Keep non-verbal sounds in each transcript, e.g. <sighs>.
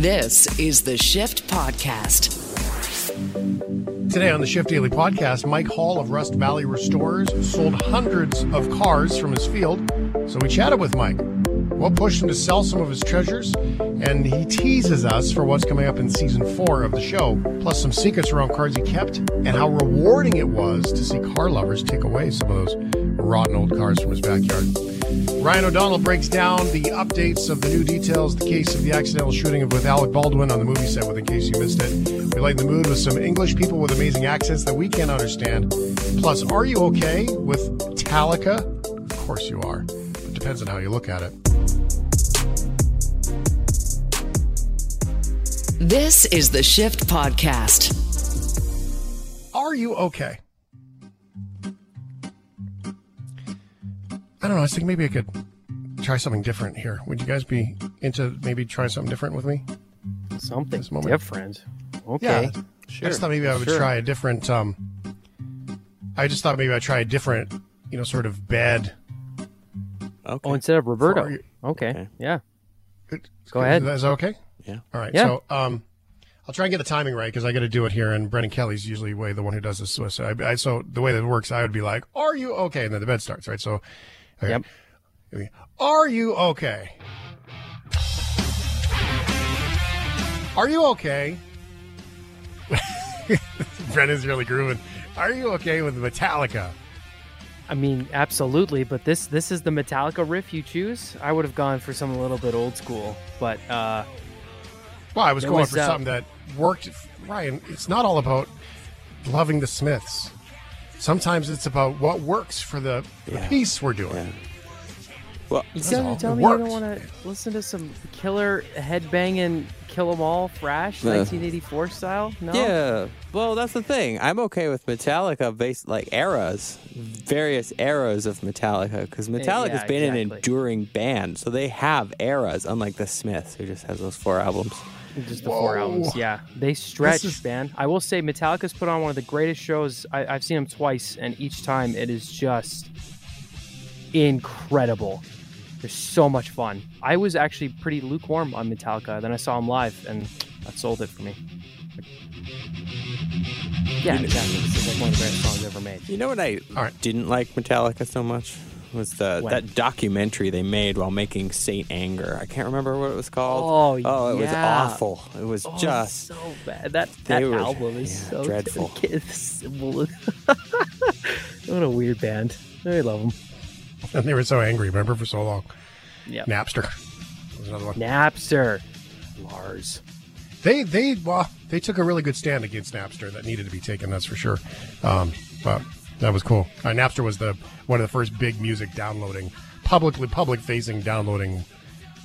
This is the Shift Podcast. Today on the Shift Daily Podcast, Mike Hall of Rust Valley Restorers sold hundreds of cars from his field. So we chatted with Mike. What pushed him to sell some of his treasures? And he teases us for what's coming up in season four of the show, plus some secrets around cars he kept and how rewarding it was to see car lovers take away some of those rotten old cars from his backyard. Ryan O'Donnell breaks down the updates of the new details, the case of the accidental shooting of with Alec Baldwin on the movie set, with in case you missed it. We lighten the mood with some English people with amazing accents that we can't understand. Plus, are you okay with Metallica? Of course you are. It depends on how you look at it. This is the Shift Podcast. Are you okay? I don't know. I was thinking maybe I could try something different here. Would you guys be into maybe try something different with me? Something This moment. different. Okay. Yeah. I just thought maybe I would Sure. try a different. Um, I just thought maybe I'd try a different, you know, sort of bed. Okay. Oh, instead of Roberto. For- Okay. Okay. Yeah. It- Go ahead. Is that okay? Yeah. All right. Yeah. So, um, I'll try and get the timing right because I got to do it here, and Brendan Kelly's usually way the one who does this. So, so, I, I, so the way that it works, I would be like, "Are you okay?" And then the bed starts, right? So, okay. Yep. Are you okay? Are you okay? <laughs> Brendan's really grooving. Are you okay with Metallica? I mean, absolutely. But this this is the Metallica riff you choose. I would have gone for something a little bit old school, but uh, Well, I was going was, for uh, something that worked. Ryan, it's not all about loving the Smiths. Sometimes it's about what works for the, the Yeah. piece we're doing. Yeah. Well, you That's tell, all. you tell It me you don't want to listen to some killer headbanging, kill 'em all, thrash, Uh, 1984 style. No. yeah. Well, that's the thing. I'm okay with Metallica based like eras, various eras of Metallica, because Metallica's yeah, been an enduring band, so they have eras, unlike the Smiths, who just has those four albums. Just the four albums. Yeah, they stretch, is- man. I will say, Metallica's put on one of the greatest shows. I, I've seen them twice, and each time it is just incredible. They're so much fun. I was actually pretty lukewarm on Metallica. Then I saw them live, and that sold it for me. Yeah, exactly. This is like one of the greatest songs ever made. You know what I All right. didn't like Metallica so much was the When? that documentary they made while making Saint Anger. I can't remember what it was called. Oh, oh, it was awful. It was Oh, just so bad. That they that were- album is yeah, so dreadful. <laughs> It's- what a weird band. I love them. And they were so angry, remember, for so long. Yeah. Napster was another one. Napster. Lars. They, they, well, they took a really good stand against Napster that needed to be taken, that's for sure. Um, but that was cool. Uh, Napster was the one of the first big music downloading, publicly public facing downloading,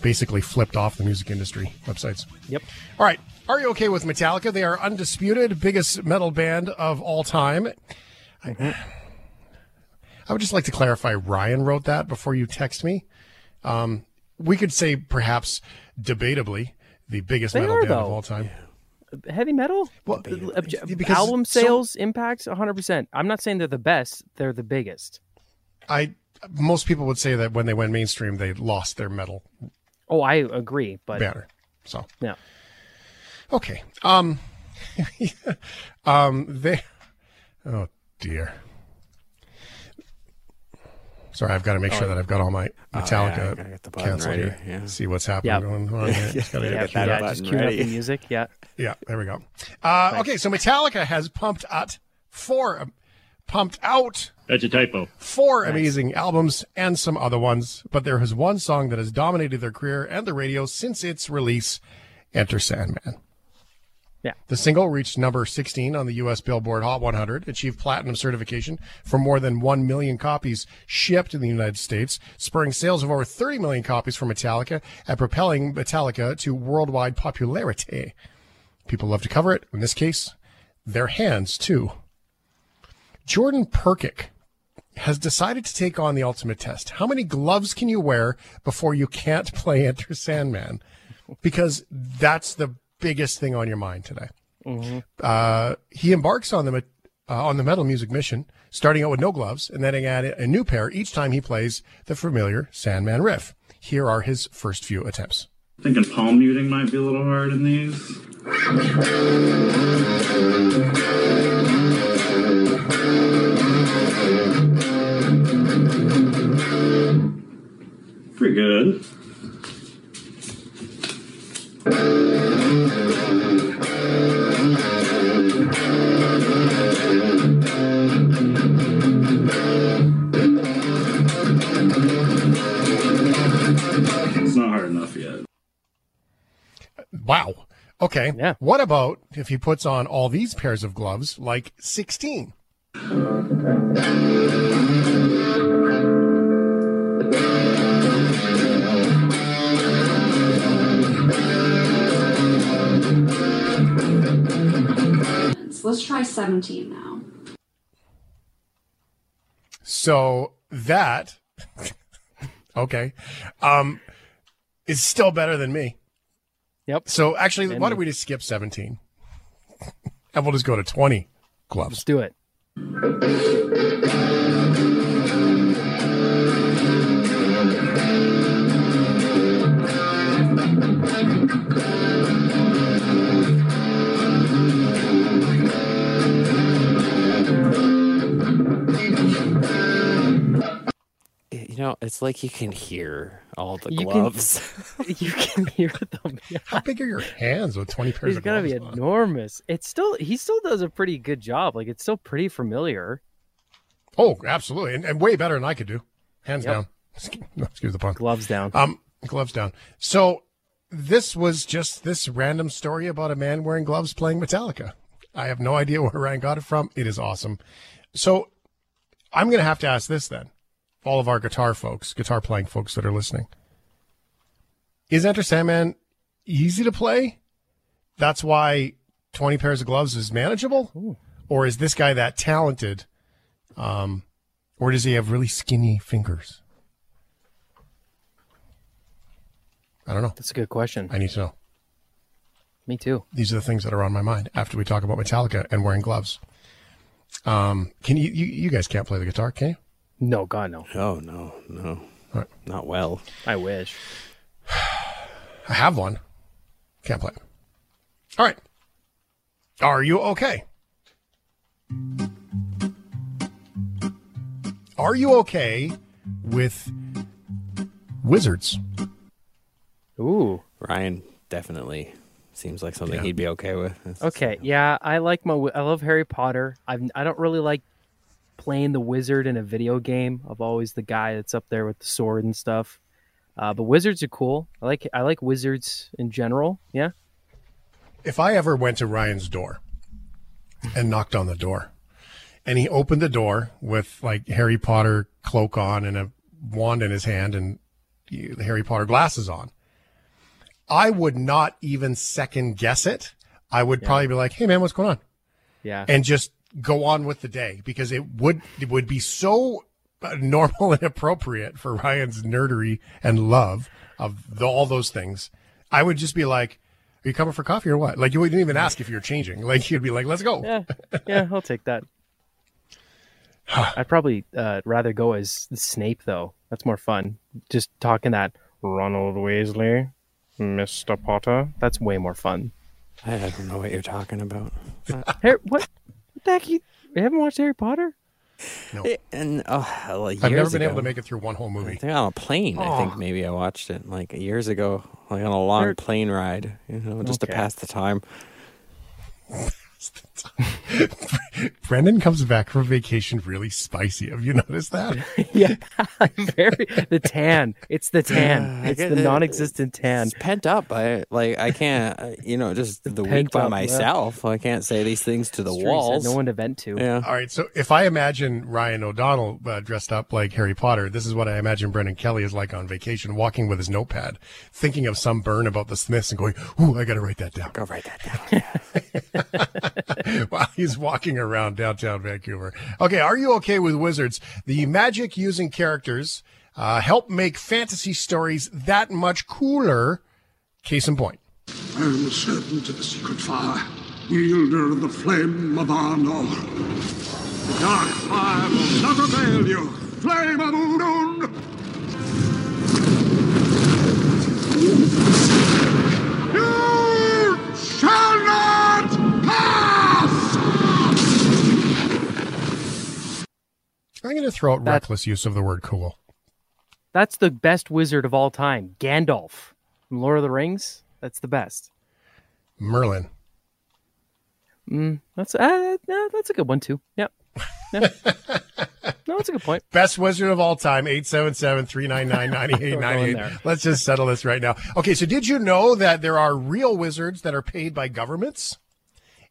basically flipped off the music industry websites. Yep. All right. Are you okay with Metallica? They are undisputed biggest metal band of all time. I, I would just like to clarify Ryan wrote that before you text me. Um, we could say perhaps debatably the biggest They metal are, band of all time. Heavy metal? Well, because album so- sales impact 100%. I'm not saying they're the best, they're the biggest. I most people would say that when they went mainstream, they lost their metal Oh, I agree, but better So yeah okay, um, <laughs> um, they. Oh dear. Sorry, I've got to make sure that I've got all my Oh, yeah, Metallica I gotta get the button canceled here. yeah. See what's happening Yep. going on. <laughs> here. Just gotta Yeah, get yeah, just cue up the music. Yeah. Yeah, there we go. Uh, okay, so Metallica has pumped out four, pumped out That's a typo. four amazing albums and some other ones, but there is one song that has dominated their career and the radio since its release, Enter Sandman. Yeah. The single reached number 16 on the U.S. Billboard Hot 100, achieved platinum certification for more than 1 million copies shipped in the United States, spurring sales of over 30 million copies for Metallica and propelling Metallica to worldwide popularity. People love to cover it. In this case, their hands, too. Jordan Perkick has decided to take on the ultimate test. How many gloves can you wear before you can't play Enter Sandman? Because that's the biggest thing on your mind today. Uh, he embarks on the uh, on the metal music mission, starting out with no gloves and then adding a new pair each time he plays the familiar Sandman riff. Here are his first few attempts. Thinking palm muting might be a little hard in these. Pretty good. It's not hard enough yet. Wow. Okay. Yeah. What about if he puts on all these pairs of gloves, like 16? Let's try 17 now. So that, okay, um, is still better than me. Yep. So actually, And why don't we just skip 17? and we'll just go to 20 gloves. Let's do it. You know, it's like you can hear all the You can- gloves. <laughs> <laughs> You can hear them. Yeah. How big are your hands with 20 pairs of gloves? He's of gonna gloves? be on? enormous. It's still he still does a pretty good job. Like it's still pretty familiar. Oh, absolutely. And, and way better than I could do. Hands Yep. down. <laughs> Excuse the pun. Gloves down. Um, gloves down. So this was just this random story about a man wearing gloves playing Metallica. I have no idea where Ryan got it from. It is awesome. So I'm going to have to ask this then. All of our guitar folks, guitar playing folks that are listening. Is Enter Sandman easy to play? That's why 20 pairs of gloves is manageable? Or is this guy that talented? Um, or does he have really skinny fingers? I don't know. That's a good question. I need to know. Me too. These are the things that are on my mind after we talk about Metallica and wearing gloves. Um, can you, you, you guys can't play the guitar, can you? No, God no. oh no, no, Right. not well. I wish. <sighs> I have one. Can't play. All right. Are you okay? Are you okay with wizards? Ooh. Ryan definitely seems like something Yeah. he'd be okay with. It's- Okay. Yeah, I like my. I love Harry Potter. I I don't really like playing the wizard in a video game. I'm always the guy that's up there with the sword and stuff. Uh, but wizards are cool. I like I like wizards in general. Yeah. If I ever went to Ryan's door and knocked on the door and he opened the door with like Harry Potter cloak on and a wand in his hand and the Harry Potter glasses on, I would not even second guess it. I would probably be like, "Hey man, what's going on?" Yeah. and just go on with the day because it would it would be so uh, normal <laughs> and appropriate for Ryan's nerdery and love of the, all those things. I would just be like, "Are you coming for coffee or what?" Like you wouldn't even ask if you're changing. Like you'd be like, "Let's go." yeah, yeah, I'll take that. <sighs> I'd probably uh, rather go as Snape though. That's more fun. Just talking that Ronald Weasley, Mr. Potter. That's way more fun. I I don't know what you're talking about. Harry, what? What the heck? You, you haven't watched Harry Potter? Eh, And oh, like I've never years been able to make it through one whole I movie. think on a plane. I think maybe I watched it like years ago, like on a long There- plane ride. You know, just to pass the time. <laughs> <laughs> Brendan comes back from vacation really spicy. Have you noticed that? <laughs> yeah, <laughs> very the tan. It's the tan. It's the non-existent tan. It's pent up. I like. I can't. uh, You know, just the week by up, yeah. myself. I can't say these things to the It's true, walls. No one to vent to. yeah. All right. So if I imagine Ryan O'Donnell uh, dressed up like Harry Potter, this is what I imagine Brendan Kelly is like on vacation, walking with his notepad, thinking of some burn about the Smiths and going, "Ooh, I got to write that down." Go write that down. <laughs> while he's walking around downtown Vancouver. Okay, are you okay with wizards? The magic using characters uh, help make fantasy stories that much cooler. Case in point. I am a servant of the secret fire, wielder of the flame of Anor. The dark fire will not avail you. Flame of Udun! Cutthroat, That- reckless use of the word cool. That's the best wizard of all time, Gandalf from Lord of the Rings. That's the best. Merlin. That's uh, no, that's a good one too. Yep. Yeah. <laughs> no, that's a good point. Best wizard of all time, 877-399-9898. <laughs> Let's just settle this right now. Okay, so did you know that there are real wizards that are paid by governments?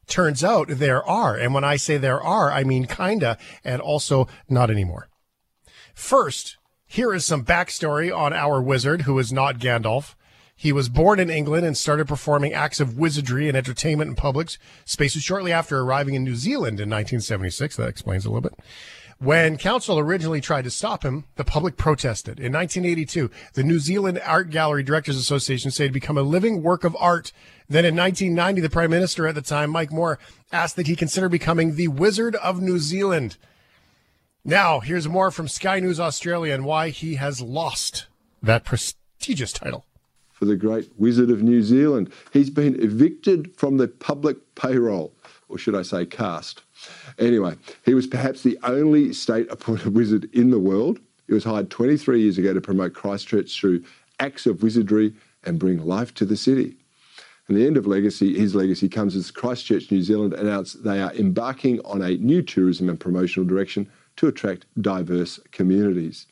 Turns out there are. And when I say there are, I mean kinda, and also not anymore. First, here is some backstory on our wizard who is not Gandalf. He was born in England and started performing acts of wizardry and entertainment in public spaces shortly after arriving in New Zealand in 1976. That explains a little bit. When council originally tried to stop him, the public protested. In 1982, the New Zealand Art Gallery Directors Association said it become a living work of art. Then in 1990, the Prime Minister at the time, Mike Moore, asked that he consider becoming the Wizard of New Zealand. Now, here's more from Sky News Australia and why he has lost that prestigious title. for the great Wizard of New Zealand. He's been evicted from the public payroll, or should I say, cast. Anyway, he was perhaps the only state appointed <laughs> wizard in the world. He was hired 23 years ago to promote Christchurch through acts of wizardry and bring life to the city. And the end of legacy, his legacy comes as Christchurch, New Zealand announced they are embarking on a new tourism and promotional direction to attract diverse communities.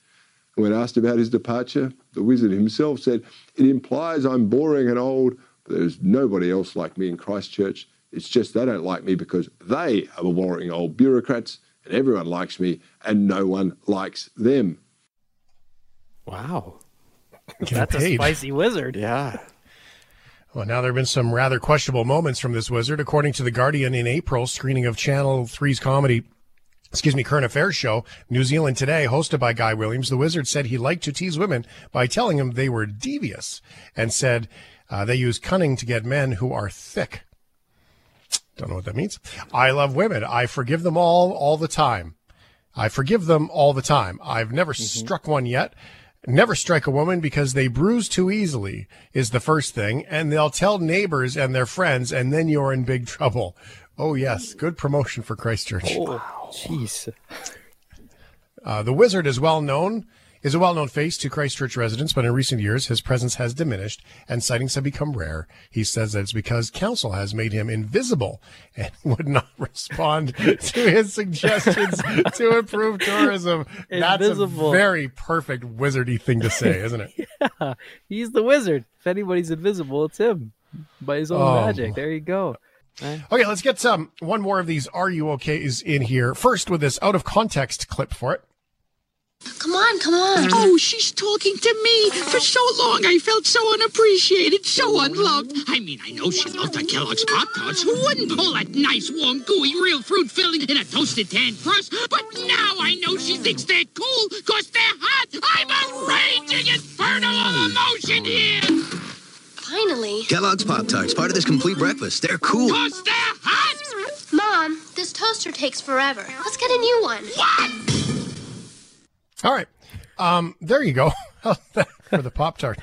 And when asked about his departure, the wizard himself said, It implies I'm boring and old, but there's nobody else like me in Christchurch. It's just they don't like me because they are boring old bureaucrats, and everyone likes me, and no one likes them. Wow. That's a spicy wizard. Yeah. Well, now there have been some rather questionable moments from this wizard. According to The Guardian, in April, screening of Channel 3's comedy, excuse me, current affairs show, New Zealand Today, hosted by Guy Williams, the wizard said he liked to tease women by telling them they were devious and said uh, they use cunning to get men who are thick. Don't know what that means. I love women. I forgive them all, all the time. I forgive them all the time. I've never struck one yet. Never strike a woman because they bruise too easily is the first thing. And they'll tell neighbors and their friends, and then you're in big trouble. Oh, yes. Good promotion for Christchurch. Oh, jeez. Uh, the wizard is well known, is a well known face to Christchurch residents, but in recent years his presence has diminished and sightings have become rare. He says that it's because council has made him invisible and <laughs> would not respond to his suggestions to improve tourism. Invisible. <laughs> That's a very perfect wizardy thing to say, isn't it? <laughs> yeah, He's the wizard. If anybody's invisible, it's him by his own Oh. magic. There you go. Okay, let's get some one more of these Are You OKs in here. First with this out of context clip for it. Come on, come on. Oh, she's talking to me. For so long, I felt so unappreciated, so unloved. I mean, I know she loved the Kellogg's Pop Tarts. Who wouldn't pull that nice, warm, gooey, real fruit filling in a toasted tan crust? But now I know she thinks they're cool because they're hot. I'm a raging inferno of emotion here. Finally. Kellogg's Pop Tarts, part of this complete breakfast. They're cool. Because they're hot. Mom, this toaster takes forever. Let's get a new one. What? All right. Um, there you go. <laughs> for the Pop Tart.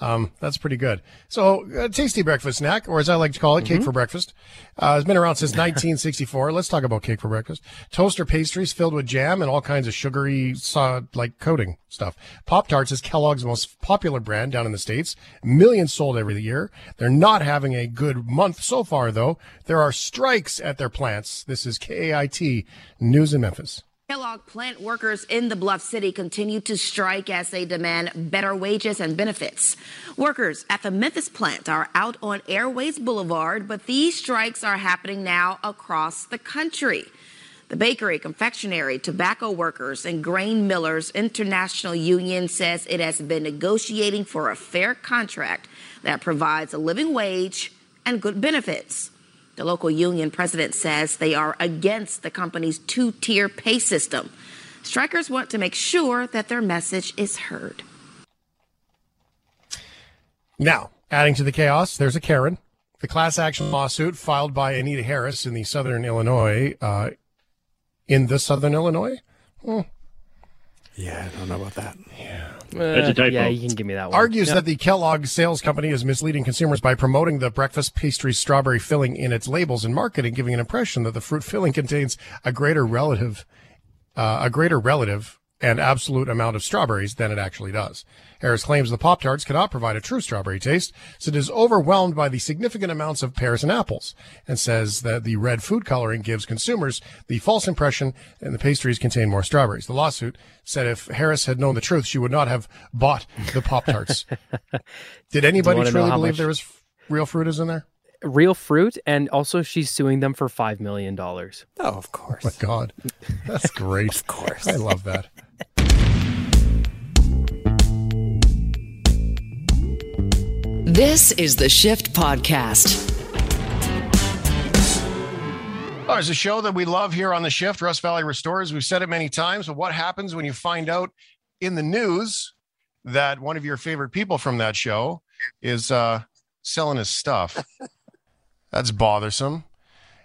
Um, that's pretty good. So, a tasty breakfast snack, or as I like to call it, cake for breakfast. Uh, it's been around since 1964. Let's talk about cake for breakfast. Toaster pastries filled with jam and all kinds of sugary, uh, like coating stuff. Pop Tarts is Kellogg's most popular brand down in the States. Millions sold every year. They're not having a good month so far, though. There are strikes at their plants. This is KAIT News in Memphis. Kellogg plant workers in the Bluff City continue to strike as they demand better wages and benefits. Workers at the Memphis plant are out on Airways Boulevard, but these strikes are happening now across the country. The Bakery, Confectionery, Tobacco Workers, and Grain Millers International Union says it has been negotiating for a fair contract that provides a living wage and good benefits. The local union president says they are against the company's two tier pay system. Strikers want to make sure that their message is heard. Now, adding to the chaos, there's a Karen. The class action lawsuit filed by Anita Harris in the Southern Illinois, uh, in the Southern Illinois, Hmm. Yeah, I don't know about that. Uh, a typo. Yeah, you can give me that one. argues Yep. that the Kellogg sales company is misleading consumers by promoting the breakfast pastry strawberry filling in its labels and marketing, giving an impression that the fruit filling contains a greater relative, uh, a greater relative and absolute amount of strawberries than it actually does. Harris claims the Pop Tarts cannot provide a true strawberry taste, so it is overwhelmed by the significant amounts of pears and apples, and says that the red food coloring gives consumers the false impression and the pastries contain more strawberries. The lawsuit said if Harris had known the truth, she would not have bought the Pop Tarts. <laughs> Did anybody wanna truly believe much- there was f- real fruit is in there? Real fruit, and also she's suing them for five million dollars. Oh, of course. my God, that's great. of course, I love that. This is the Shift Podcast. Oh, it's a show that we love here on the shift, Rust Valley Restorers. We've said it many times, but what happens when you find out in the news that one of your favorite people from that show is uh, selling his stuff? <laughs> That's bothersome.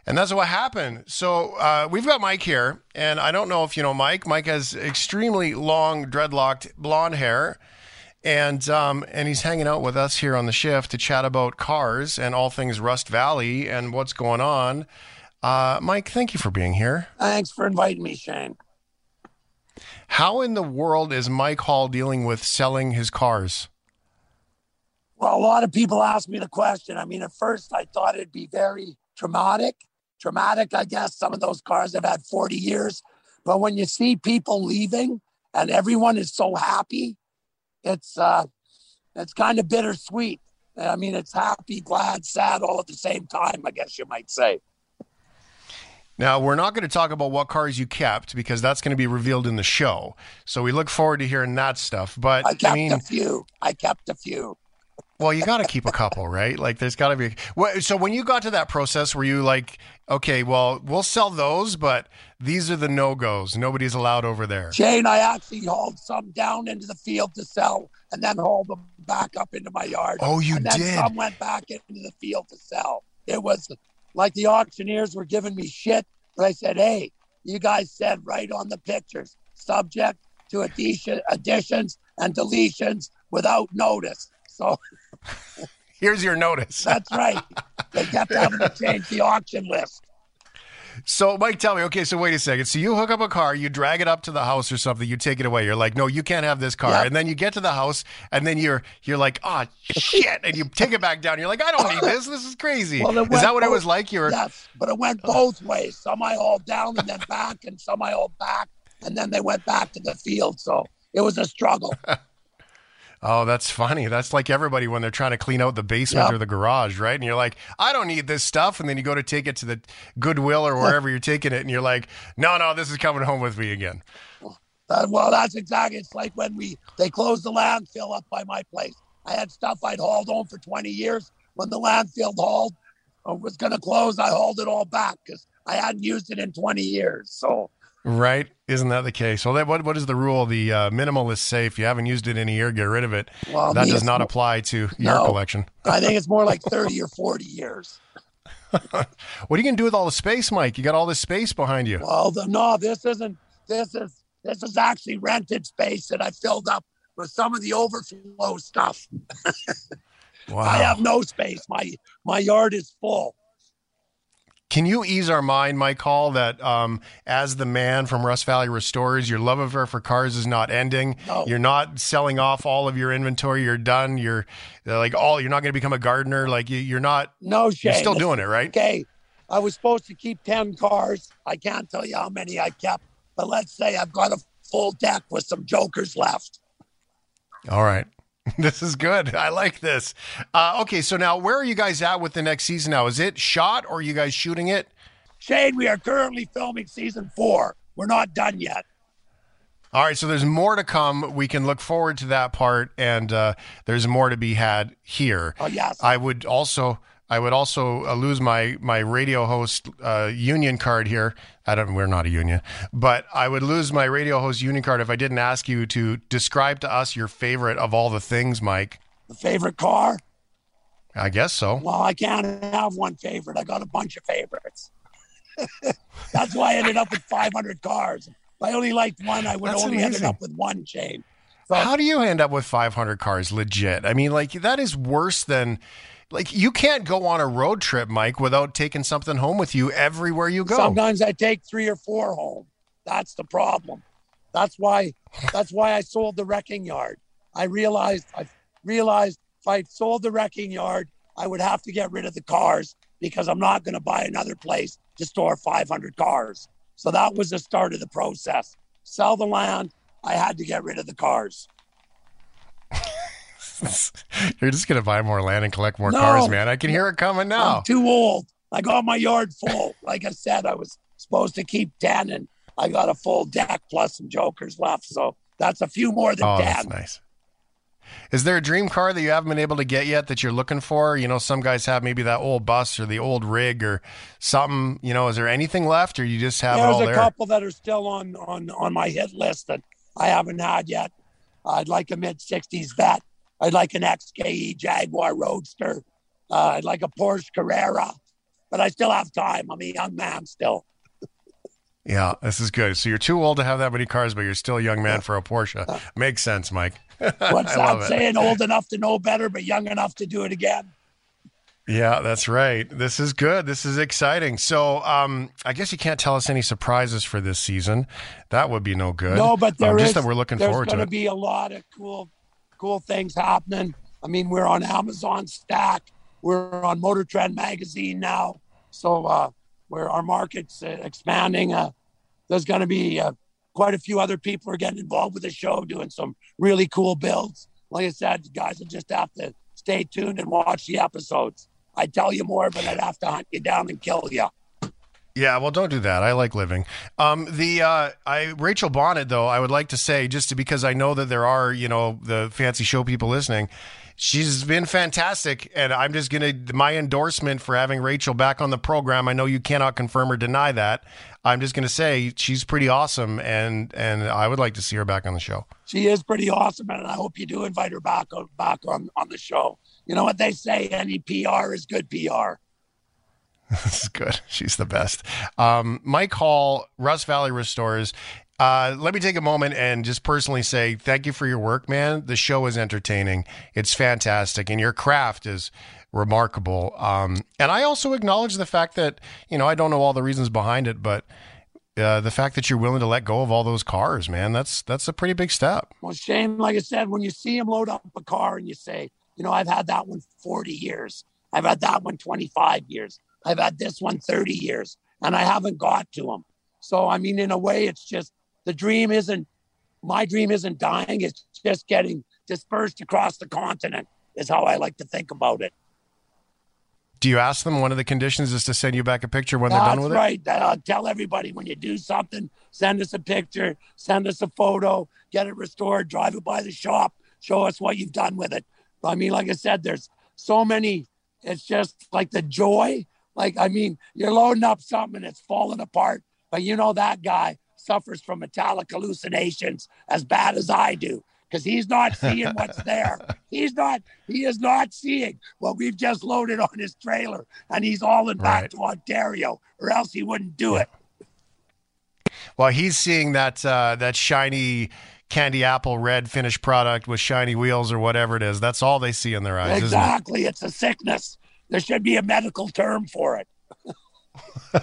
And that's what happened. So uh, we've got Mike here, and I don't know if you know Mike. Mike has extremely long, dreadlocked blonde hair, and um, and he's hanging out with us here on the shift to chat about cars and all things Rust Valley and what's going on. Uh, Mike, thank you for being here. Thanks for inviting me, Shane. How in the world is Mike Hall dealing with selling his cars? Well, a lot of people ask me the question. I mean, at first I thought it'd be very traumatic. Traumatic, I guess. Some of those cars have had 40 years. But when you see people leaving and everyone is so happy, it's uh it's kind of bittersweet. I mean, it's happy, glad, sad all at the same time, I guess you might say. Now, we're not going to talk about what cars you kept because that's going to be revealed in the show. So we look forward to hearing that stuff. But I kept mean, a few. I kept a few. Well, you got to keep a couple, right? Like, there's got to be. So when you got to that process, were you like, okay, well, we'll sell those, but these are the no goes. Nobody's allowed over there. Shane, I actually hauled some down into the field to sell and then hauled them back up into my yard. Oh, you and then did? Some went back into the field to sell. It was like the auctioneers were giving me shit. But I said, hey, you guys said right on the pictures, subject to addition, additions and deletions without notice. So <laughs> <laughs> Here's your notice. that's right. they kept having to change the auction list. So, Mike, tell me, okay, so wait a second. So, you hook up a car, you drag it up to the house or something, you take it away. You're like, no, you can't have this car. Yep. And then you get to the house, and then you're you're like, oh, shit. And you take it back down. You're like, I don't need this. This is crazy. Well, is that what it was like? You were, Yes, but it went both ways. Some I hauled down and then back, and some I hauled back, and then they went back to the field. So it was a struggle. <laughs> oh, that's funny. That's like everybody when they're trying to clean out the basement Yep. or the garage, right? And you're like, I don't need this stuff. And then you go to take it to the Goodwill or wherever you're taking it, and you're like, no, no, this is coming home with me again. Uh, well, that's exactly. It's like when we they closed the landfill up by my place. I had stuff I'd hauled home for 20 years. When the landfill hauled uh, was going to close, I hauled it all back because I hadn't used it in 20 years. So Right? Isn't that the case? Well, that, what what is the rule? The uh, minimal is safe. You haven't used it in a year, get rid of it. Well, that does not apply to your No. collection. <laughs> I think it's more like 30 or 40 years. <laughs> What are you gonna do with all the space, Mike? You got all this space behind you. Well, the, no, this isn't. This is this is actually rented space that I filled up with some of the overflow stuff. <laughs> Wow. I have no space. My my yard is full. Can you ease our mind, Mike Hall, that um, as the man from Rust Valley Restorers, your love affair for cars is not ending. No. You're not selling off all of your inventory. You're done. You're uh, like all. You're not going to become a gardener. Like you, you're not. No shame. You're still doing it, right? Okay. I was supposed to keep 10 cars. I can't tell you how many I kept, but let's say I've got a full deck with some jokers left. All right. <laughs> This is good. I like this. Uh, okay, so now where are you guys at with the next season now? Is it shot or are you guys shooting it? Shane, we are currently filming season four. We're not done yet. All right, so there's more to come. We can look forward to that part, and uh, there's more to be had here. Oh, yes. I would also, I would also uh, lose my my radio host uh, union card here. I don't. We're not a union, but I would lose my radio host union card if I didn't ask you to describe to us your favorite of all the things, Mike. The favorite car? I guess so. Well, I can't have one favorite. I got a bunch of favorites. <laughs> That's why I ended up with 500 cars. If I only liked one, I would That's only ended up with one chain. So, How do you end up with 500 cars legit? I mean, like, that is worse than. Like, you can't go on a road trip, Mike, without taking something home with you everywhere you go. Sometimes I take three or four home. That's the problem. That's why that's why I sold the wrecking yard. I realized I realized if I sold the wrecking yard, I would have to get rid of the cars because I'm not going to buy another place to store 500 cars. So that was the start of the process. Sell the land. I had to get rid of the cars. <laughs> You're just gonna buy more land and collect more No. cars, man. I can hear it coming now. I'm too old. I got my yard full. Like I said, I was supposed to keep 10 and I got a full deck plus some jokers left. So that's a few more than Oh, 10. that's nice. Is there a dream car that you haven't been able to get yet that you're looking for? You know, some guys have maybe that old bus or the old rig or something. You know, is there anything left, or you just have it There's a there? couple that are still on, on, on my hit list that I haven't had yet. I'd like a mid 60s Vette. I'd like an XKE Jaguar Roadster. Uh, I'd like a Porsche Carrera. But I still have time. I'm a young man still. Yeah, this is good. So you're too old to have that many cars, but you're still a young man for a Porsche. Makes sense, Mike. <laughs> What's that saying? Old enough to know better, but young enough to do it again. Yeah, that's right. This is good. This is exciting. So, um, I guess you can't tell us any surprises for this season. That would be no good. No, but there um, is. just that we're looking forward to There's gonna it. be a lot of cool, cool things happening. I mean, we're on Amazon Stack. We're on Motor Trend magazine now, so uh, where our market's uh, expanding. Uh, there's going to be uh, quite a few other people are getting involved with the show, doing some really cool builds. Like I said, guys will just have to stay tuned and watch the episodes. I'd tell you more, but I'd have to hunt you down and kill you. Yeah, well, don't do that. I like living. Um, the uh, I Rachel Bonnet, though, I would like to say just because I know that there are you know the fancy show people listening. She's been fantastic, and I'm just gonna my endorsement for having Rachel back on the program. I know you cannot confirm or deny that. I'm just gonna say she's pretty awesome, and and I would like to see her back on the show. She is pretty awesome, and I hope you do invite her back back on, on the show. You know what they say? Any PR is good PR. <laughs> this is good. She's the best. Um, Mike Hall, Rust Valley Restorers. Uh, let me take a moment and just personally say thank you for your work, man. The show is entertaining. It's fantastic, and your craft is remarkable. Um, and I also acknowledge the fact that you know I don't know all the reasons behind it, but uh, the fact that you're willing to let go of all those cars, man, that's that's a pretty big step. Well, Shane, like I said, when you see him load up a car and you say, you know, I've had that one 40 years, I've had that one 25 years, I've had this one 30 years, and I haven't got to them. So, I mean, in a way, it's just the dream isn't, my dream isn't dying, it's just getting dispersed across the continent, is how I like to think about it. Do you ask them one of the conditions is to send you back a picture when they're done with it? That's right. Uh, tell everybody when you do something, send us a picture, send us a photo, get it restored, drive it by the shop, show us what you've done with it. I mean, like I said, there's so many. It's just like the joy. Like, I mean, you're loading up something and it's falling apart, but you know that guy suffers from metallic hallucinations as bad as I do because he's not seeing what's there. <laughs> He's not, he is not seeing what we've just loaded on his trailer and he's hauling back Right. to Ontario or else he wouldn't do it. Well, he's seeing that uh, that shiny candy apple red finished product with shiny wheels or whatever it is. That's all they see in their eyes, Exactly. It's a sickness. There should be a medical term for it? <laughs>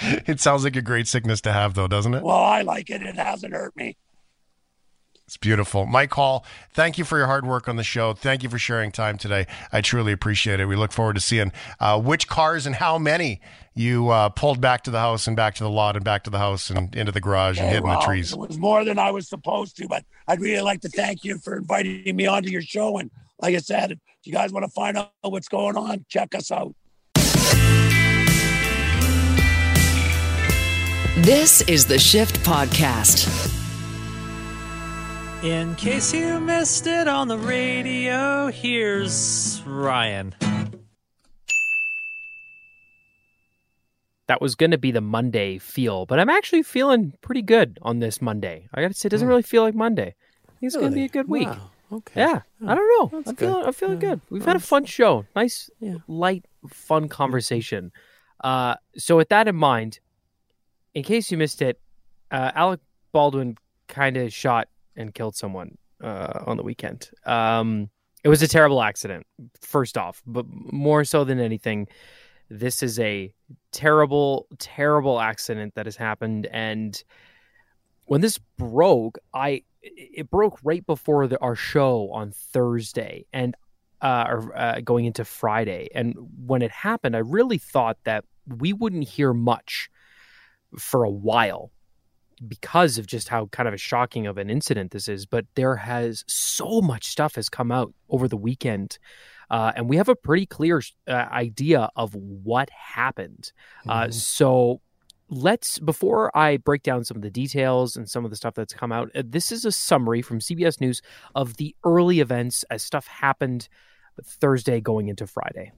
It sounds like a great sickness to have, though, doesn't it? Well, I like it. It hasn't hurt me. It's beautiful. Mike Hall, thank you for your hard work on the show. Thank you for sharing time today. I truly appreciate it. We look forward to seeing uh, which cars and how many you uh, pulled back to the house and back to the lot and back to the house and into the garage and Yeah, hitting well, the trees. It was more than I was supposed to, but I'd really like to thank you for inviting me onto your show. And like I said, if you guys want to find out what's going on, check us out. This is the Shift Podcast. In case you missed it on the radio, here's Ryan. That was going to be the Monday feel, but I'm actually feeling pretty good on this Monday. I got to say, it doesn't hmm. really feel like Monday. I think it's going to be a good week. Wow. Okay. Yeah, I don't know. I'm feeling, good. I'm feeling Yeah. good. We've had a fun show. Nice, light, fun conversation. Uh, so with that in mind, in case you missed it, uh, Alec Baldwin kind of shot and killed someone uh, on the weekend. Um, it was a terrible accident, first off, but more so than anything, this is a terrible, terrible accident that has happened, and when this broke, I it broke right before the, our show on Thursday and uh, or uh, going into Friday. And when it happened, I really thought that we wouldn't hear much for a while because of just how kind of a shocking of an incident this is. But there has so much stuff has come out over the weekend. Uh, and we have a pretty clear uh, idea of what happened. Uh, Mm-hmm. so let's before I break down some of the details and some of the stuff that's come out. uh, This is a summary from CBS News of the early events as stuff happened Thursday going into Friday.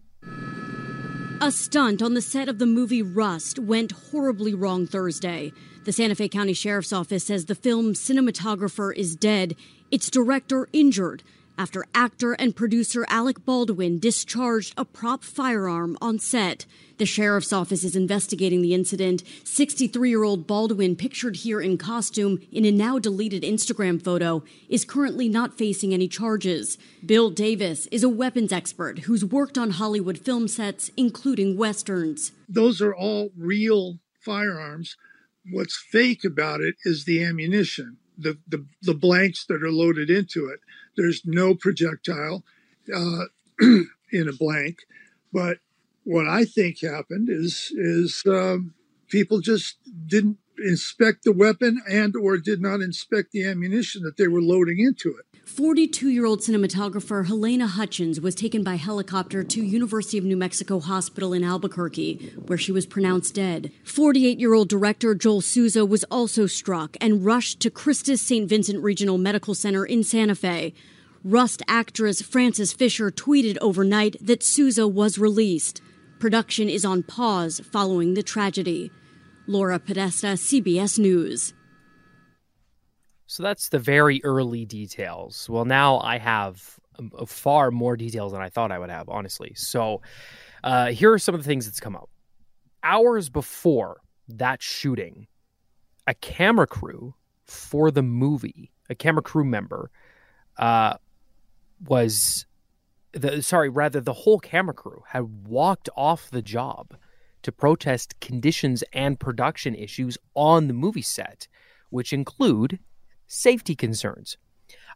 A stunt on the set of the movie Rust went horribly wrong Thursday. The Santa Fe County Sheriff's Office says the film's cinematographer is dead, its director injured, after actor and producer Alec Baldwin discharged a prop firearm on set. The sheriff's office is investigating the incident. 63 year old Baldwin, pictured here in costume in a now deleted Instagram photo, is currently not facing any charges. Bill Davis is a weapons expert who's worked on Hollywood film sets, including westerns. those are all real firearms. What's fake about it is the ammunition, the the, the blanks that are loaded into it. There's no projectile uh, <clears throat> in a blank, but what I think happened is is um, people just didn't inspect the weapon and or did not inspect the ammunition that they were loading into it. 42 year old cinematographer Halyna Hutchins was taken by helicopter to University of New Mexico Hospital in Albuquerque, where she was pronounced dead. 48 year old director Joel Souza was also struck and rushed to Christus St. Vincent Regional Medical Center in Santa Fe. Rust actress Frances Fisher tweeted overnight that Souza was released. Production is on pause following the tragedy. Laura Podesta, CBS News. So that's the very early details. Well, now I have um, far more details than I thought I would have, honestly. So uh, here are some of the things that's come up. Hours before that shooting, a camera crew for the movie, a camera crew member, uh, was the sorry, rather the whole camera crew had walked off the job to protest conditions and production issues on the movie set, which include safety concerns.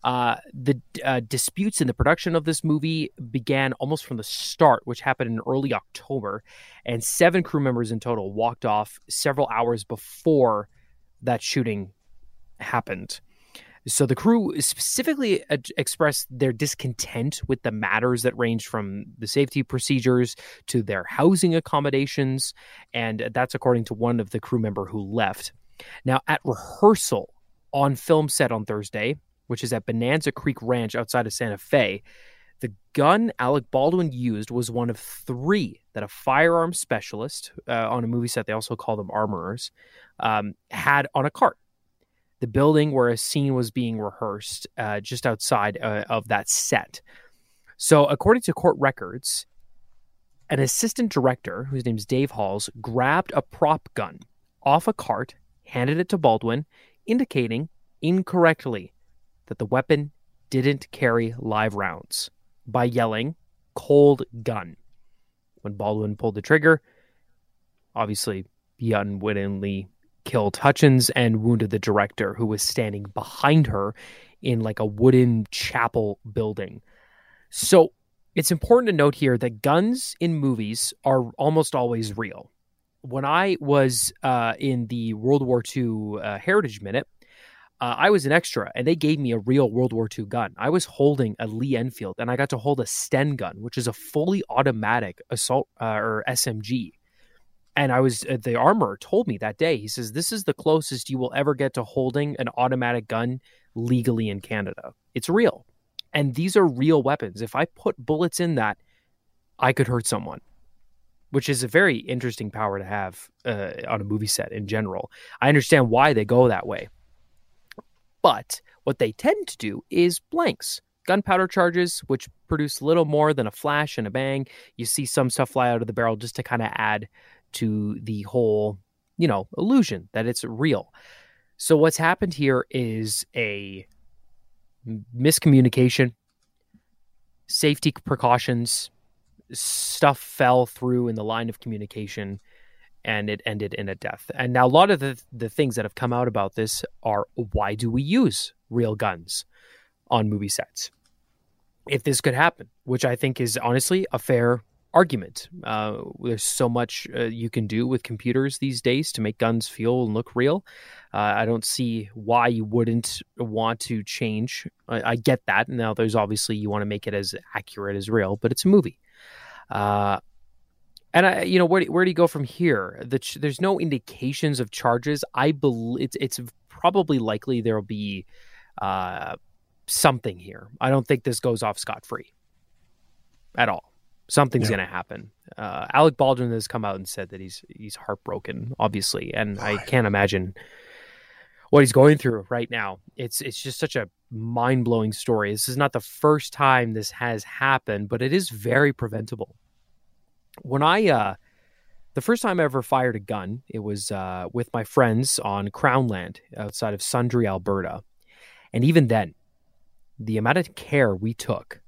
Uh, the uh, disputes in the production of this movie began almost from the start, which happened in early October, and seven crew members in total walked off several hours before that shooting happened. So the crew specifically expressed their discontent with the matters that ranged from the safety procedures to their housing accommodations, and that's according to one of the crew member who left. Now, at rehearsal on film set on Thursday, which is at Bonanza Creek Ranch outside of Santa Fe, the gun Alec Baldwin used was one of three that a firearm specialist uh, on a movie set, they also call them armorers, um, had on a cart the building where a scene was being rehearsed uh, just outside uh, of that set. So, according to court records, an assistant director, whose name's Dave Halls, grabbed a prop gun off a cart, handed it to Baldwin, indicating incorrectly that the weapon didn't carry live rounds by yelling, cold gun. When Baldwin pulled the trigger, obviously, he unwittingly killed Hutchins and wounded the director, who was standing behind her in like a wooden chapel building. So it's important to note here that guns in movies are almost always real. When I was uh, in the World War II uh, Heritage Minute, uh, I was an extra, and they gave me a real World War II gun. I was holding a Lee Enfield, and I got to hold a Sten gun, which is a fully automatic assault uh, or SMG and I was uh, the armorer told me that day. He says this is the closest you will ever get to holding an automatic gun legally in Canada. It's real, and these are real weapons. If I put bullets in that, I could hurt someone, which is a very interesting power to have uh, on a movie set in general. I understand why they go that way, but what they tend to do is blanks. Gunpowder charges, which produce little more than a flash and a bang. You see some stuff fly out of the barrel just to kind of add to the whole, you know, illusion that it's real. So what's happened here is a miscommunication, safety precautions, stuff fell through in the line of communication, and it ended in a death. And now a lot of the the things that have come out about this are why do we use real guns on movie sets? If this could happen, which I think is honestly a fair argument. Uh, there's so much uh, you can do with computers these days to make guns feel and look real. Uh, I don't see why you wouldn't want to change. I, I, get that. Now, there's obviously you want to make it as accurate as real, but it's a movie. Uh, and I, you know, where where do you go from here? The, there's no indications of charges. I believe it's it's probably likely there will be uh, something here. I don't think this goes off scot free at all. Something's yeah. going to happen. Uh, Alec Baldwin has come out and said that he's he's heartbroken, obviously, and I can't imagine what he's going through right now. It's it's just such a mind blowing story. This is not the first time this has happened, but it is very preventable when I uh, the first time I ever fired a gun, it was uh, with my friends on Crown Land outside of Sundre, Alberta, and even then, the amount of care we took,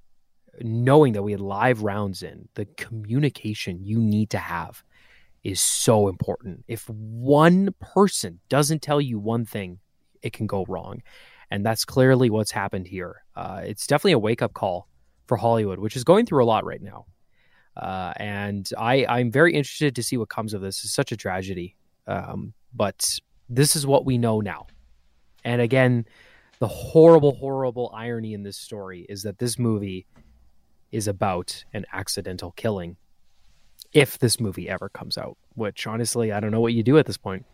knowing that we had live rounds in, the communication you need to have is so important. If one person doesn't tell you one thing, it can go wrong. And that's clearly what's happened here. Uh, it's definitely a wake up call for Hollywood, which is going through a lot right now. Uh, and I, I'm very interested to see what comes of this. It's such a tragedy. Um, but this is what we know now. And again, the horrible, horrible irony in this story is that this movie is about an accidental killing. If this movie ever comes out, which honestly, I don't know what you do at this point.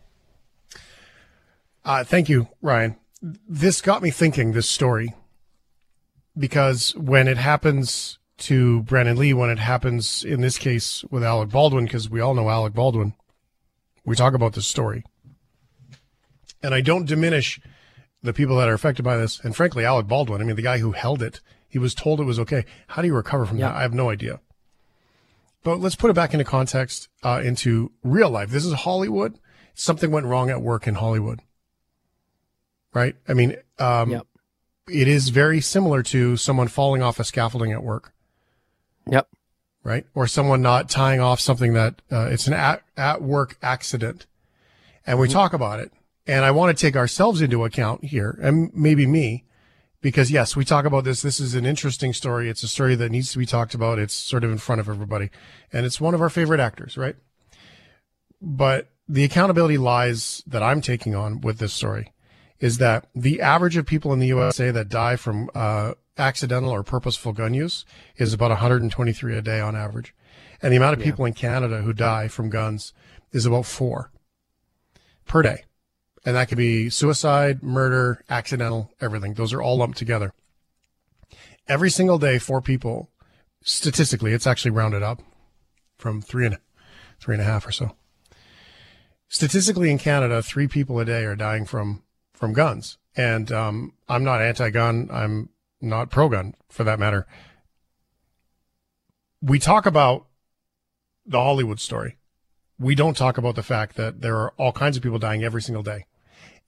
Uh, thank you, Ryan. This got me thinking, this story, because when it happens to Brandon Lee when it happens in this case with Alec Baldwin, because we all know Alec Baldwin. We talk about this story. And I don't diminish the people that are affected by this. And frankly, Alec Baldwin, I mean, the guy who held it, he was told it was okay. How do you recover from yeah. that? I have no idea. But let's put it back into context, uh, into real life. This is Hollywood. Something went wrong at work in Hollywood. Right? I mean, um, yep. it is very similar to someone falling off a scaffolding at work. Yep. Right. Or someone not tying off something that uh, it's an at, at work accident. And we mm-hmm. talk about it. And I want to take ourselves into account here and maybe me because yes, we talk about this. This is an interesting story. It's a story that needs to be talked about. It's sort of in front of everybody and it's one of our favorite actors, right? But the accountability lies that I'm taking on with this story is that the average of people in the USA that die from uh, accidental or purposeful gun use is about 123 a day on average. And the amount of yeah. people in Canada who die from guns is about four per day. And that could be suicide, murder, accidental, everything. Those are all lumped together. Every single day, four people, statistically, it's actually rounded up from three and three and a half or so. Statistically in Canada, three people a day are dying from, from guns. And, um, I'm not anti-gun. I'm not pro gun for that matter. We talk about the Hollywood story. We don't talk about the fact that there are all kinds of people dying every single day.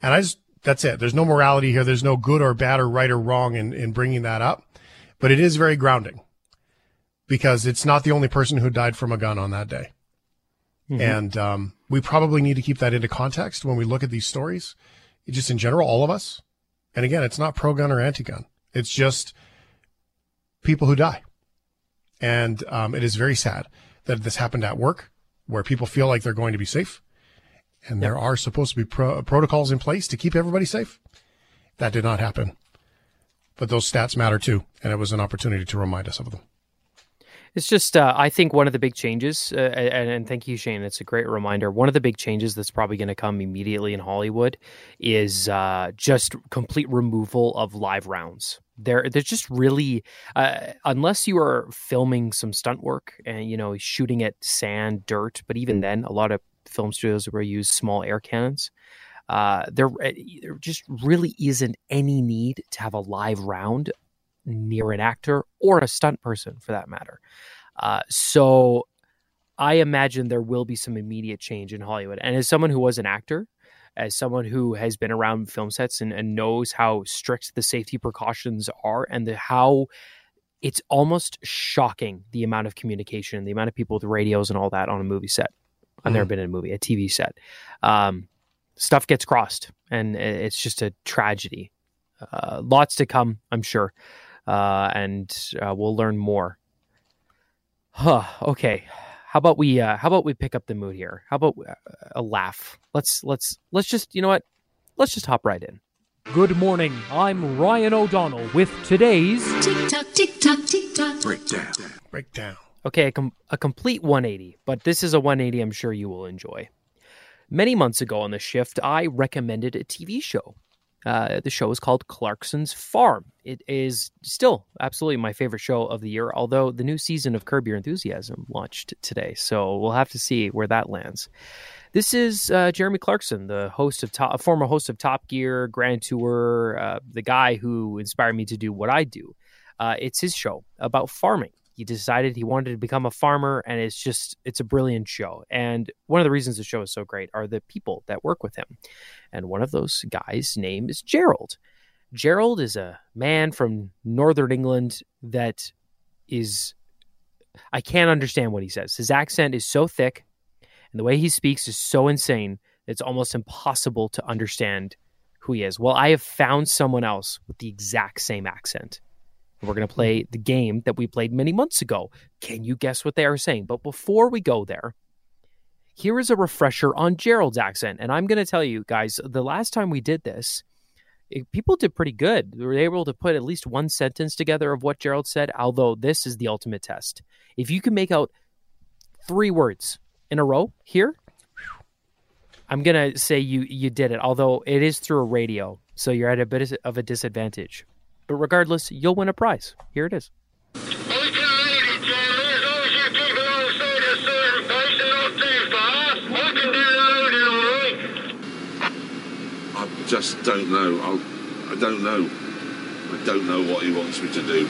And I just, that's it. There's no morality here. There's no good or bad or right or wrong in, in bringing that up, but it is very grounding because it's not the only person who died from a gun on that day. Mm-hmm. And, um, we probably need to keep that into context when we look at these stories, just in general, all of us. And again, it's not pro gun or anti gun. It's just people who die. And um, it is very sad that this happened at work where people feel like they're going to be safe. And there are supposed to be pro- protocols in place to keep everybody safe. That did not happen. But those stats matter too. And it was an opportunity to remind us of them. It's just, uh, I think one of the big changes, uh, and, and, thank you, Shane. It's a great reminder. One of the big changes that's probably going to come immediately in Hollywood is uh, just complete removal of live rounds. There, there's just really, uh, unless you are filming some stunt work and you know shooting at sand, dirt, but even then, a lot of film studios will use small air cannons. Uh, there, uh, there just really isn't any need to have a live round near an actor or a stunt person for that matter. Uh, so I imagine there will be some immediate change in Hollywood. And as someone who was an actor, as someone who has been around film sets and, and knows how strict the safety precautions are and the, how it's almost shocking the amount of communication, the amount of people with radios and all that on a movie set. I've never been in a movie, a TV set. Um, stuff gets crossed, and it's just a tragedy. Uh, lots to come, I'm sure, uh, and uh, we'll learn more. Huh. Okay. How about we? Uh, how about we pick up the mood here? How about uh, a laugh? Let's let's let's just you know what? Let's just hop right in. Good morning. I'm Ryan O'Donnell with today's Tick tock, tick tock, tick tock. Breakdown. Breakdown. Okay, a, com- a complete 180, but this is a 180 I'm sure you will enjoy. Many months ago on the shift, I recommended a TV show. Uh, the show is called Clarkson's Farm. It is still absolutely my favorite show of the year, although the new season of Curb Your Enthusiasm launched today, so we'll have to see where that lands. This is uh, Jeremy Clarkson, the host of top, former host of Top Gear, Grand Tour, uh, the guy who inspired me to do what I do. Uh, it's his show about farming. He decided he wanted to become a farmer, and it's just it's a brilliant show. And one of the reasons the show is so great are the people that work with him. And one of those guys' name is Gerald. Gerald is a man from Northern England that is I can't understand what he says. His accent is so thick and the way he speaks is so insane it's almost impossible to understand who he is. Well, I have found someone else with the exact same accent. We're going to hmm. play the game that we played many months ago. Can you guess what they are saying? But before we go there, here is a refresher on Gerald's accent. And I'm going to tell you guys, the last time we did this, it- people did pretty good. They were able to put at least one sentence together of what Gerald said, although this is the ultimate test. If you can make out three words in a row here, I'm going to say you you did it, although it is through a radio, so you're at a bit of a disadvantage. But regardless, you'll win a prize. Here it is. I just don't know. I'll, I don't know. I don't know what he wants me to do.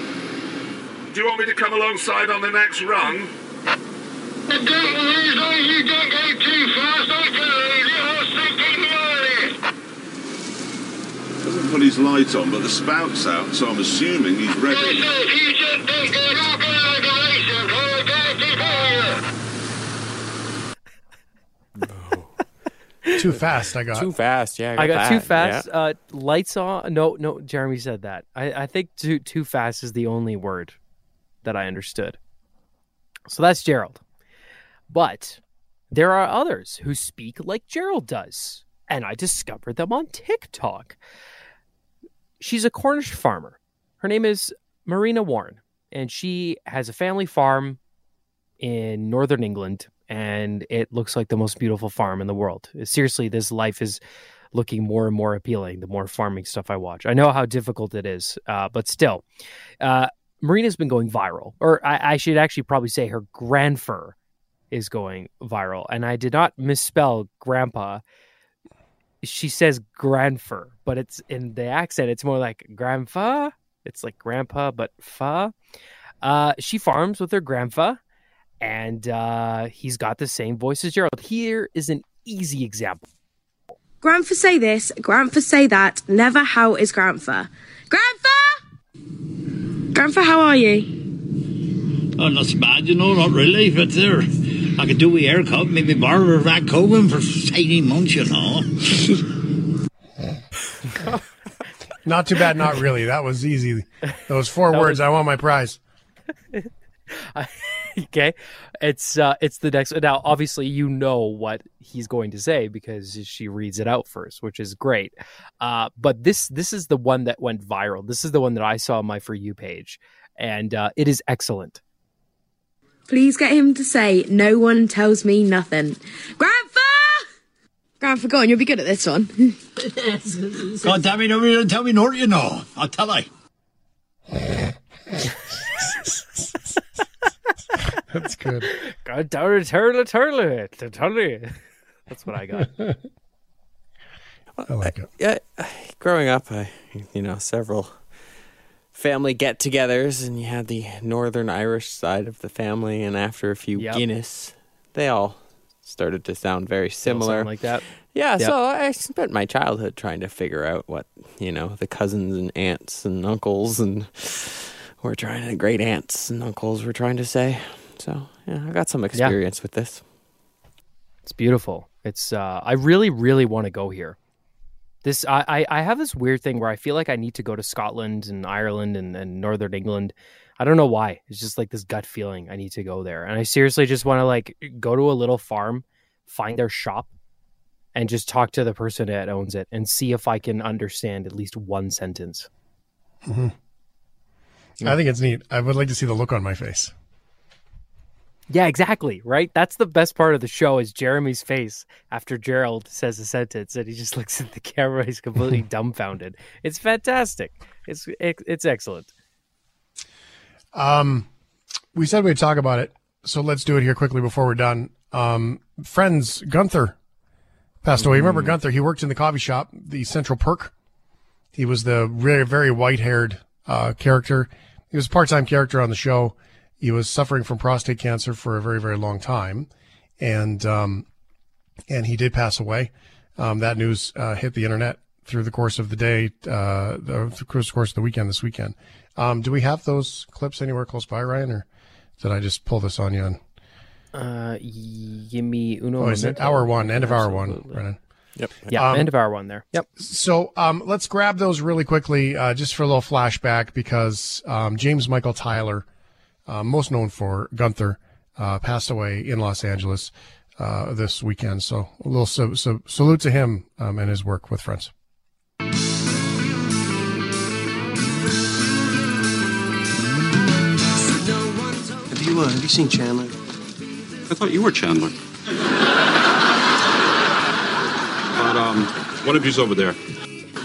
Do you want me to come alongside on the next rung? I don't know, as long as you don't go too fast, I can lead it. I'll still keep me on it. Doesn't put his light on, but the spout's out, so I'm assuming he's ready. So if you just don't go, you're going like a racer. I'll go before you. <laughs> Too fast, I got. Too fast, yeah. I got that, too yeah. fast. Uh, lights on. No, no. Jeremy said that. I, I think too too fast is the only word that I understood. So that's Gerald. But there are others who speak like Gerald does, and I discovered them on TikTok. She's a Cornish farmer. Her name is Marina Warren, and she has a family farm in northern England, and it looks like the most beautiful farm in the world. Seriously, this life is looking more and more appealing the more farming stuff I watch. I know how difficult it is, uh, but still, uh, Marina's been going viral, or I, I should actually probably say her grandfur is going viral. And I did not misspell grandpa. She says grandfur, but it's in the accent, it's more like grandfa. It's like grandpa, but fa. Uh, she farms with her grandpa, and uh, he's got the same voice as Gerald. Here is an easy example. Grandpa say this, Grandpa say that. Never how is Grandpa? Grandpa! Grandpa, how are you? Oh, not so bad, you know, not really, but there. I could do a haircut, maybe borrow a rat comb for 18 months, you know. <laughs> Not too bad, not really. That was easy. Those four That words. was- I want my prize. <laughs> okay, it's uh, it's the next. Now, obviously, you know what he's going to say because she reads it out first, which is great. Uh, but this this is the one that went viral. This is the one that I saw on my for you page, and uh, it is excellent. Please get him to say, No one tells me nothing. Grandpa! Grandpa, go on, you'll be good at this one. <laughs> God damn it, nobody don't tell me nor you know. I'll tell I. That's good. God darn it, turtle, turtle, turtle. That's what I got. <laughs> I like it. Uh, yeah, growing up, I you know several family get-togethers, and you had the Northern Irish side of the family, and after a few Yep. Guinness, they all started to sound very similar, like that. Yeah, Yep. so I spent my childhood trying to figure out what you know the cousins and aunts and uncles and we're trying to great aunts and uncles were trying to say. So yeah, I got some experience with this. It's beautiful. It's uh, I really, really want to go here. This I, I, I have this weird thing where I feel like I need to go to Scotland and Ireland and, and Northern England. I don't know why. It's just like this gut feeling. I need to go there, and I seriously just want to like go to a little farm, find their shop, and just talk to the person that owns it and see if I can understand at least one sentence. Mhm. I think it's neat. I would like to see the look on my face. Yeah, exactly. Right. That's the best part of the show is Jeremy's face after Gerald says a sentence, and he just <laughs> looks at the camera. He's completely <laughs> dumbfounded. It's fantastic. It's it, it's excellent. Um, we said we'd talk about it, so let's do it here quickly before we're done. Um, friends, Gunther passed away. Remember Gunther? He worked in the coffee shop, the Central Perk. He was the very, very white haired uh, character. He was a part time character on the show. He was suffering from prostate cancer for a very, very long time, and um, and he did pass away. Um, that news uh, hit the internet through the course of the day, uh, the, the course course of the weekend this weekend. Um, do we have those clips anywhere close by, Ryan, or did I just pull this on you? On, Uh, Yimmy Uno. oh, is it Momento. hour one, end of hour one, Absolutely. Brennan? Yep. Yeah, Um, end of hour one there. Yep. So um, let's grab those really quickly, uh, just for a little flashback, because um, James Michael Tyler, uh, most known for Gunther, uh, passed away in Los Angeles uh, this weekend. So a little so, so, salute to him um, and his work with Friends. Have you uh, have you seen Chandler? I thought you were Chandler. but um, one of you's over there.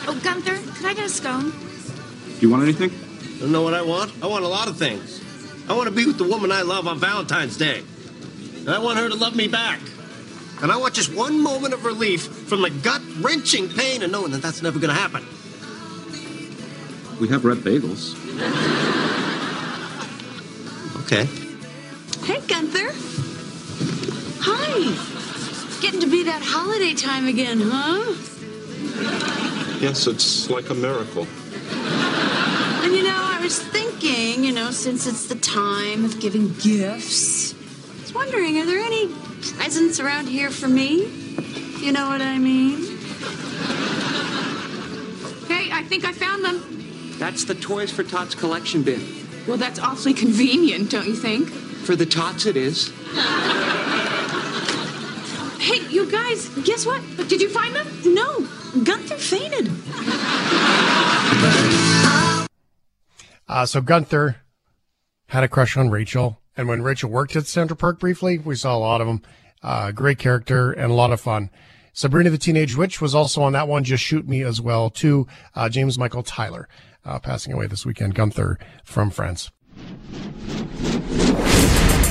Oh, Gunther, could I get a scone? Do you want anything? Don't know what I want? I want a lot of things. I want to be with the woman I love on Valentine's Day. And I want her to love me back. And I want just one moment of relief from the gut wrenching pain of knowing that that's never going to happen. We have red bagels. Okay. Hey, Gunther. Hi. Getting to be that holiday time again, huh? Yes, it's like a miracle. And you know, I was thinking, you know, since it's the time of giving gifts, I was wondering, are there any presents around here for me? You know what I mean? Hey, I think I found them. That's the Toys for Tots collection bin. Well, that's awfully convenient, don't you think? For the Tots, it is. Hey, you guys, guess what? Did you find them? No, Gunther fainted. Uh, so Gunther had a crush on Rachel, and when Rachel worked at Central Perk briefly, we saw a lot of them. Uh, great character and a lot of fun. Sabrina the Teenage Witch was also on that one. Just shoot me as well too. Uh, James Michael Tyler, uh, passing away this weekend. Gunther from Friends.